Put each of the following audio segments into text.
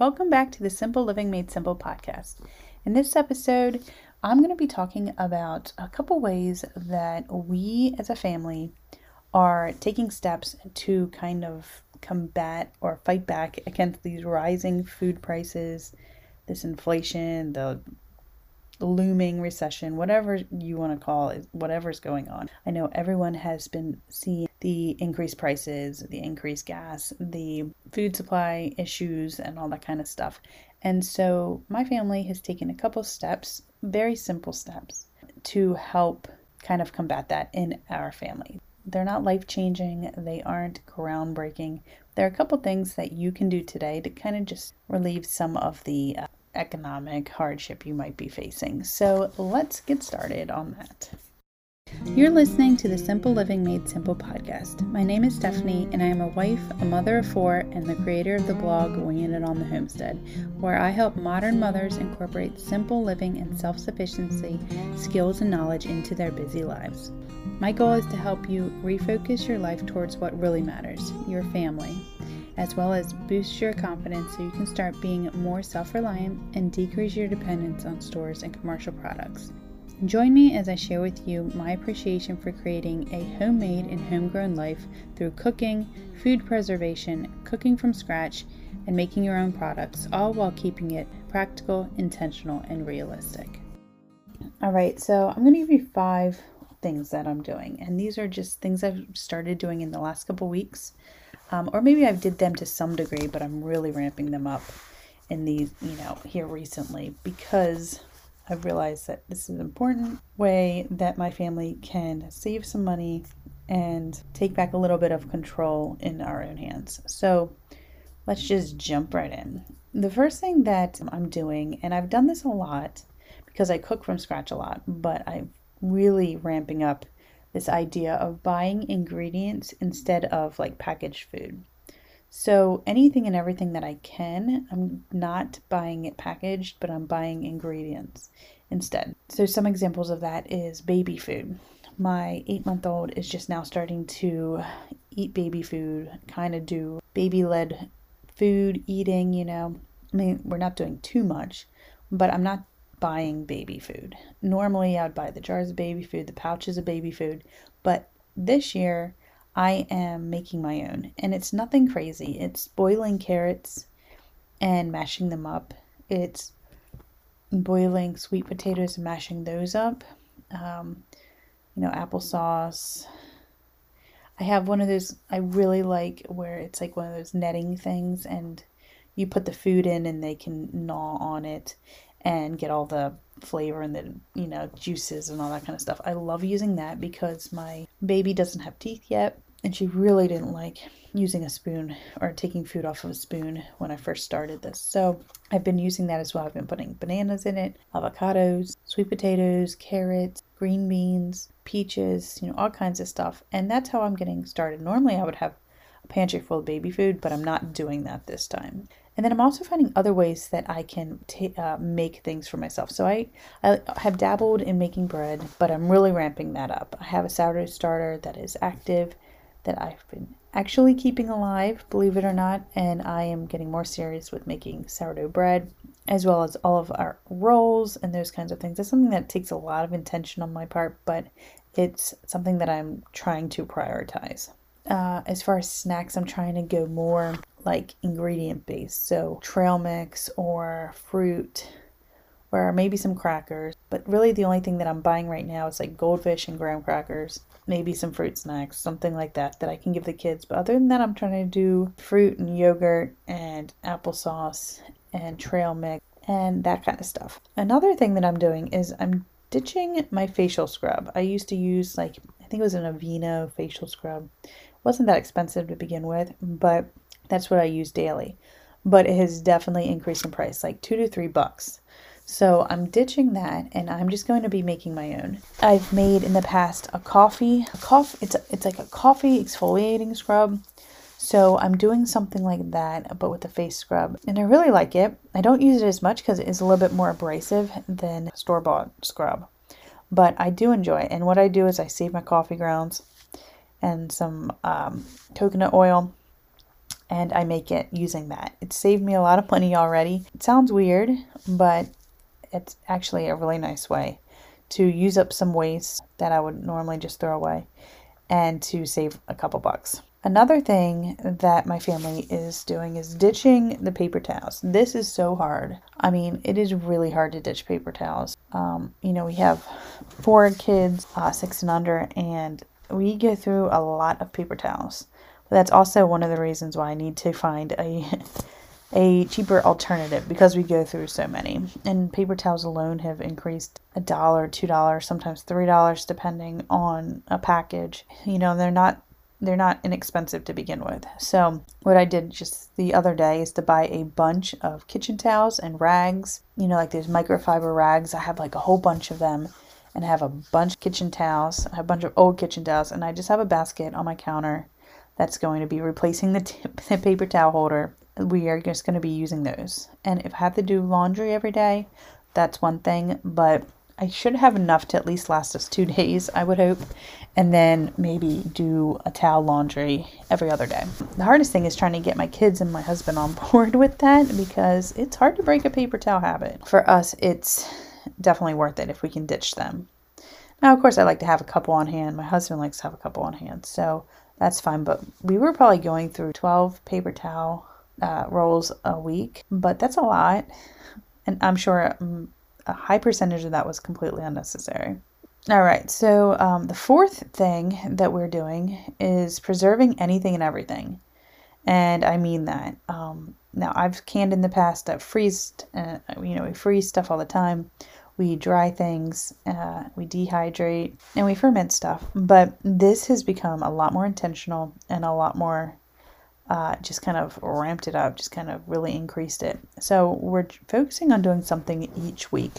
Welcome back to the Simple Living Made Simple podcast. In this episode, I'm going to be talking about a couple ways that we as a family are taking steps to kind of combat or fight back against these rising food prices, this inflation, the looming recession, whatever you want to call it, whatever's going on. I know everyone has been seeing the increased prices, the increased gas, the food supply issues, and all that kind of stuff. And so my family has taken a couple steps, very simple steps, to help kind of combat that in our family. They're not life changing, they aren't groundbreaking. There are a couple things that you can do today to kind of just relieve some of the uh, economic hardship you might be facing. So let's get started on that. You're listening to the Simple Living Made Simple podcast. My name is Stephanie, and I am a wife, a mother of four, and the creator of the blog Winging It on the Homestead, where I help modern mothers incorporate simple living and self sufficiency skills and knowledge into their busy lives. My goal is to help you refocus your life towards what really matters your family as well as boost your confidence so you can start being more self reliant and decrease your dependence on stores and commercial products. Join me as I share with you my appreciation for creating a homemade and homegrown life through cooking, food preservation, cooking from scratch, and making your own products, all while keeping it practical, intentional, and realistic. All right, so I'm going to give you five things that I'm doing, and these are just things I've started doing in the last couple weeks um, or maybe I did them to some degree, but I'm really ramping them up in these, you know, here recently because I've realized that this is an important way that my family can save some money and take back a little bit of control in our own hands. So let's just jump right in. The first thing that I'm doing, and I've done this a lot because I cook from scratch a lot, but I'm really ramping up this idea of buying ingredients instead of like packaged food. So anything and everything that I can, I'm not buying it packaged, but I'm buying ingredients instead. So some examples of that is baby food. My eight month old is just now starting to eat baby food, kind of do baby led food eating, you know. I mean, we're not doing too much, but I'm not buying baby food. Normally, I would buy the jars of baby food, the pouches of baby food, but this year I am making my own, and it's nothing crazy. It's boiling carrots and mashing them up. It's boiling sweet potatoes and mashing those up. Um, you know, applesauce. I have one of those I really like where it's like one of those netting things and you put the food in and they can gnaw on it and get all the flavor and the you know juices and all that kind of stuff. I love using that because my baby doesn't have teeth yet and she really didn't like using a spoon or taking food off of a spoon when I first started this. So I've been using that as well. I've been putting bananas in it, avocados, sweet potatoes, carrots, green beans, peaches, you know, all kinds of stuff. And that's how I'm getting started. Normally I would have a pantry full of baby food, but I'm not doing that this time. And then I'm also finding other ways that I can t- uh, make things for myself. So I, I have dabbled in making bread, but I'm really ramping that up. I have a sourdough starter that is active, that I've been actually keeping alive, believe it or not, and I am getting more serious with making sourdough bread as well as all of our rolls and those kinds of things. That's something that takes a lot of intention on my part, but it's something that I'm trying to prioritize. Uh, as far as snacks, I'm trying to go more like ingredient based. So trail mix or fruit or maybe some crackers. But really, the only thing that I'm buying right now is like goldfish and graham crackers, maybe some fruit snacks, something like that that I can give the kids. But other than that, I'm trying to do fruit and yogurt and applesauce and trail mix and that kind of stuff. Another thing that I'm doing is I'm ditching my facial scrub. I used to use like I think it was an Aveeno facial scrub. It wasn't that expensive to begin with, but that's what I use daily. But it has definitely increased in price, like two to three bucks. So I'm ditching that and I'm just going to be making my own. I've made in the past a coffee, a coffee it's it's like a coffee exfoliating scrub. So I'm doing something like that but with a face scrub and I really like it. I don't use it as much cuz it is a little bit more abrasive than store-bought scrub. But I do enjoy it and what I do is I save my coffee grounds and some um, coconut oil and I make it using that. It saved me a lot of money already. It sounds weird, but it's actually a really nice way to use up some waste that I would normally just throw away and to save a couple bucks. Another thing that my family is doing is ditching the paper towels. This is so hard. I mean, it is really hard to ditch paper towels. Um, you know, we have four kids, uh, six and under, and we go through a lot of paper towels. That's also one of the reasons why I need to find a a cheaper alternative because we go through so many. And paper towels alone have increased a dollar, two dollars, sometimes three dollars, depending on a package. You know, they're not they're not inexpensive to begin with. So, what I did just the other day is to buy a bunch of kitchen towels and rags. You know, like these microfiber rags. I have like a whole bunch of them. And I have a bunch of kitchen towels. Have a bunch of old kitchen towels. And I just have a basket on my counter that's going to be replacing the, t- the paper towel holder. We are just going to be using those. And if I have to do laundry every day, that's one thing. But I should have enough to at least last us two days, I would hope, and then maybe do a towel laundry every other day. The hardest thing is trying to get my kids and my husband on board with that because it's hard to break a paper towel habit. For us, it's definitely worth it if we can ditch them. Now, of course, I like to have a couple on hand. My husband likes to have a couple on hand, so that's fine. But we were probably going through 12 paper towel uh, rolls a week, but that's a lot. And I'm sure um, a high percentage of that was completely unnecessary. All right, so um, the fourth thing that we're doing is preserving anything and everything. And I mean that. Um, now, I've canned in the past, I've freezed, uh, you know, we freeze stuff all the time. We dry things, uh, we dehydrate, and we ferment stuff. But this has become a lot more intentional and a lot more uh, just kind of ramped it up, just kind of really increased it. So we're focusing on doing something each week.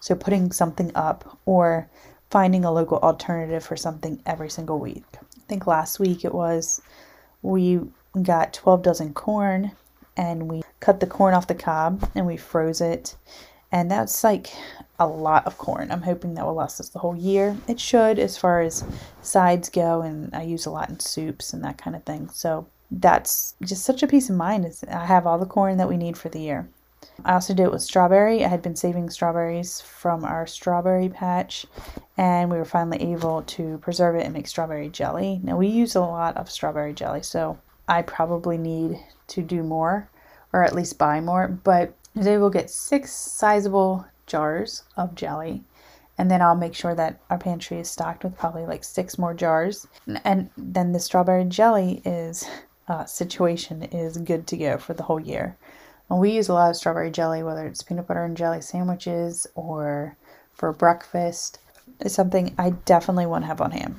So putting something up or finding a local alternative for something every single week. I think last week it was we got 12 dozen corn and we cut the corn off the cob and we froze it. And that's like a lot of corn. I'm hoping that will last us the whole year. It should, as far as sides go, and I use a lot in soups and that kind of thing. So that's just such a peace of mind. Is I have all the corn that we need for the year. I also did it with strawberry. I had been saving strawberries from our strawberry patch, and we were finally able to preserve it and make strawberry jelly. Now, we use a lot of strawberry jelly, so I probably need to do more, or at least buy more. But I was able to get six sizable jars of jelly, and then I'll make sure that our pantry is stocked with probably like six more jars. And then the strawberry jelly is uh, situation is good to go for the whole year. And we use a lot of strawberry jelly, whether it's peanut butter and jelly sandwiches or for breakfast. It's something I definitely want to have on hand.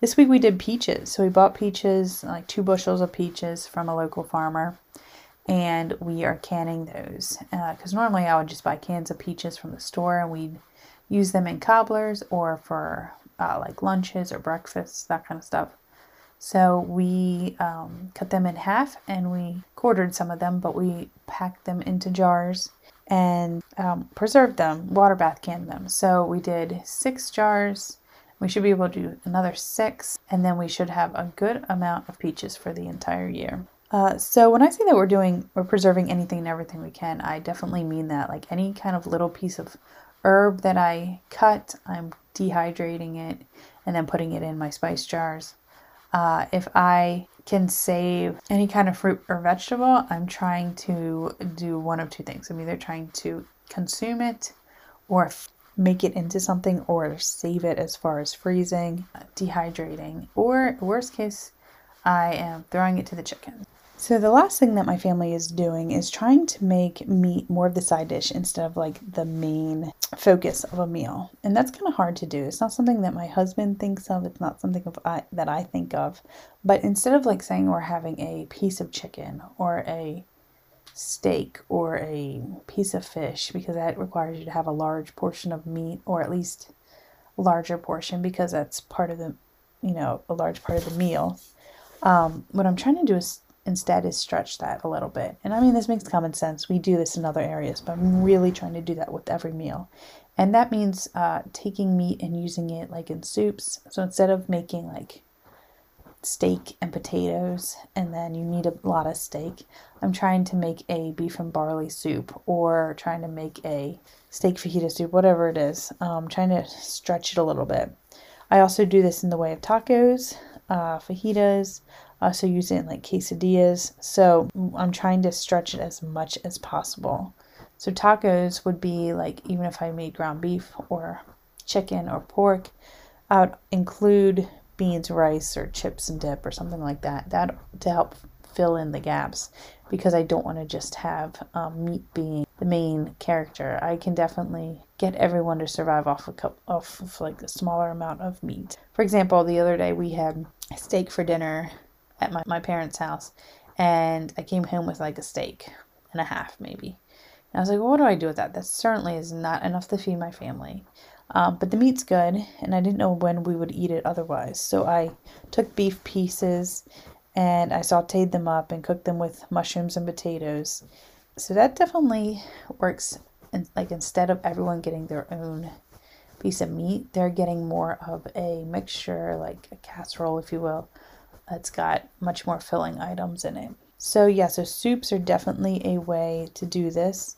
This week we did peaches. So we bought peaches, like two bushels of peaches from a local farmer, and we are canning those. Because uh, normally I would just buy cans of peaches from the store and we'd use them in cobblers or for uh, like lunches or breakfasts, that kind of stuff. So we um, cut them in half and we quartered some of them, but we packed them into jars and um, preserved them, water bath canned them. So we did six jars. We should be able to do another six, and then we should have a good amount of peaches for the entire year. Uh, so when I say that we're doing, we're preserving anything and everything we can, I definitely mean that. Like any kind of little piece of herb that I cut, I'm dehydrating it and then putting it in my spice jars. Uh, if I can save any kind of fruit or vegetable, I'm trying to do one of two things. I'm either trying to consume it or make it into something or save it as far as freezing, dehydrating, or worst case, I am throwing it to the chickens. So the last thing that my family is doing is trying to make meat more of the side dish instead of like the main focus of a meal. And that's kind of hard to do. It's not something that my husband thinks of. It's not something of I, that I think of. But instead of like saying we're having a piece of chicken or a steak or a piece of fish because that requires you to have a large portion of meat or at least larger portion because that's part of the you know a large part of the meal um, what i'm trying to do is instead is stretch that a little bit. And I mean, this makes common sense. We do this in other areas, but I'm really trying to do that with every meal. And that means uh, taking meat and using it like in soups. So instead of making like steak and potatoes, and then you need a lot of steak. I'm trying to make a beef and barley soup or trying to make a steak fajita soup, whatever it is. Um, trying to stretch it a little bit. I also do this in the way of tacos, uh, fajitas. Also use it in like quesadillas. So I'm trying to stretch it as much as possible. So tacos would be like even if I made ground beef or chicken or pork, I would include beans, rice, or chips and dip or something like that. That to help fill in the gaps because I don't want to just have um, meat being the main character. I can definitely get everyone to survive off a cup off of like a smaller amount of meat. For example, the other day we had steak for dinner at my, my parents' house and I came home with like a steak and a half maybe. And I was like, well, what do I do with that? That certainly is not enough to feed my family. Um, but the meat's good, and I didn't know when we would eat it otherwise. So I took beef pieces and I sauteed them up and cooked them with mushrooms and potatoes. So that definitely works. And like instead of everyone getting their own piece of meat, they're getting more of a mixture, like a casserole, if you will, that's got much more filling items in it. So yeah, so soups are definitely a way to do this.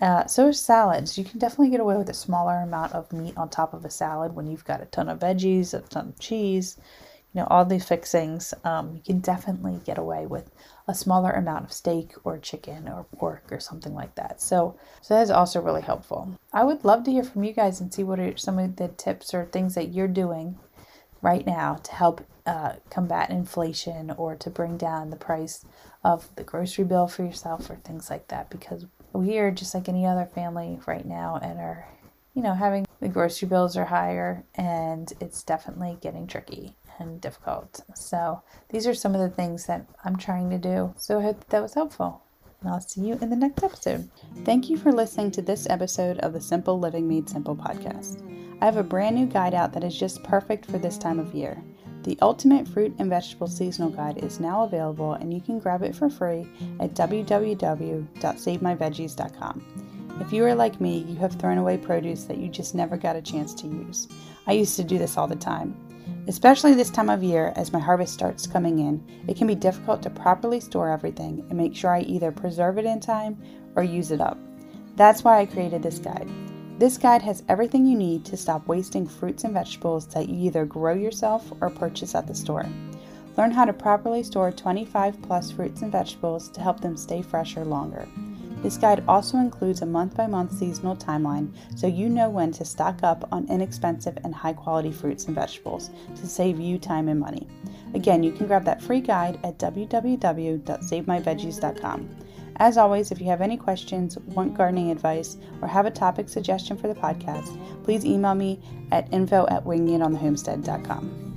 Uh, so salads. You can definitely get away with a smaller amount of meat on top of a salad when you've got a ton of veggies, a ton of cheese, you know, all these fixings, um, you can definitely get away with a smaller amount of steak or chicken or pork or something like that. So, so that is also really helpful. I would love to hear from you guys and see what are some of the tips or things that you're doing right now to help uh, combat inflation or to bring down the price of the grocery bill for yourself or things like that because we are just like any other family right now and are you know having the grocery bills are higher and it's definitely getting tricky and difficult. So these are some of the things that I'm trying to do. So I hope that was helpful. And I'll see you in the next episode. Thank you for listening to this episode of the Simple Living Made Simple podcast. I have a brand new guide out that is just perfect for this time of year. The Ultimate Fruit and Vegetable Seasonal Guide is now available and you can grab it for free at www.savemyveggies.com. If you are like me, you have thrown away produce that you just never got a chance to use. I used to do this all the time. Especially this time of year, as my harvest starts coming in, it can be difficult to properly store everything and make sure I either preserve it in time or use it up. That's why I created this guide. This guide has everything you need to stop wasting fruits and vegetables that you either grow yourself or purchase at the store. Learn how to properly store 25 plus fruits and vegetables to help them stay fresher longer. This guide also includes a month by month seasonal timeline so you know when to stock up on inexpensive and high quality fruits and vegetables to save you time and money. Again, you can grab that free guide at www.savemyveggies.com. As always, if you have any questions, want gardening advice, or have a topic suggestion for the podcast, please email me at info at wingitonthe homestead.com.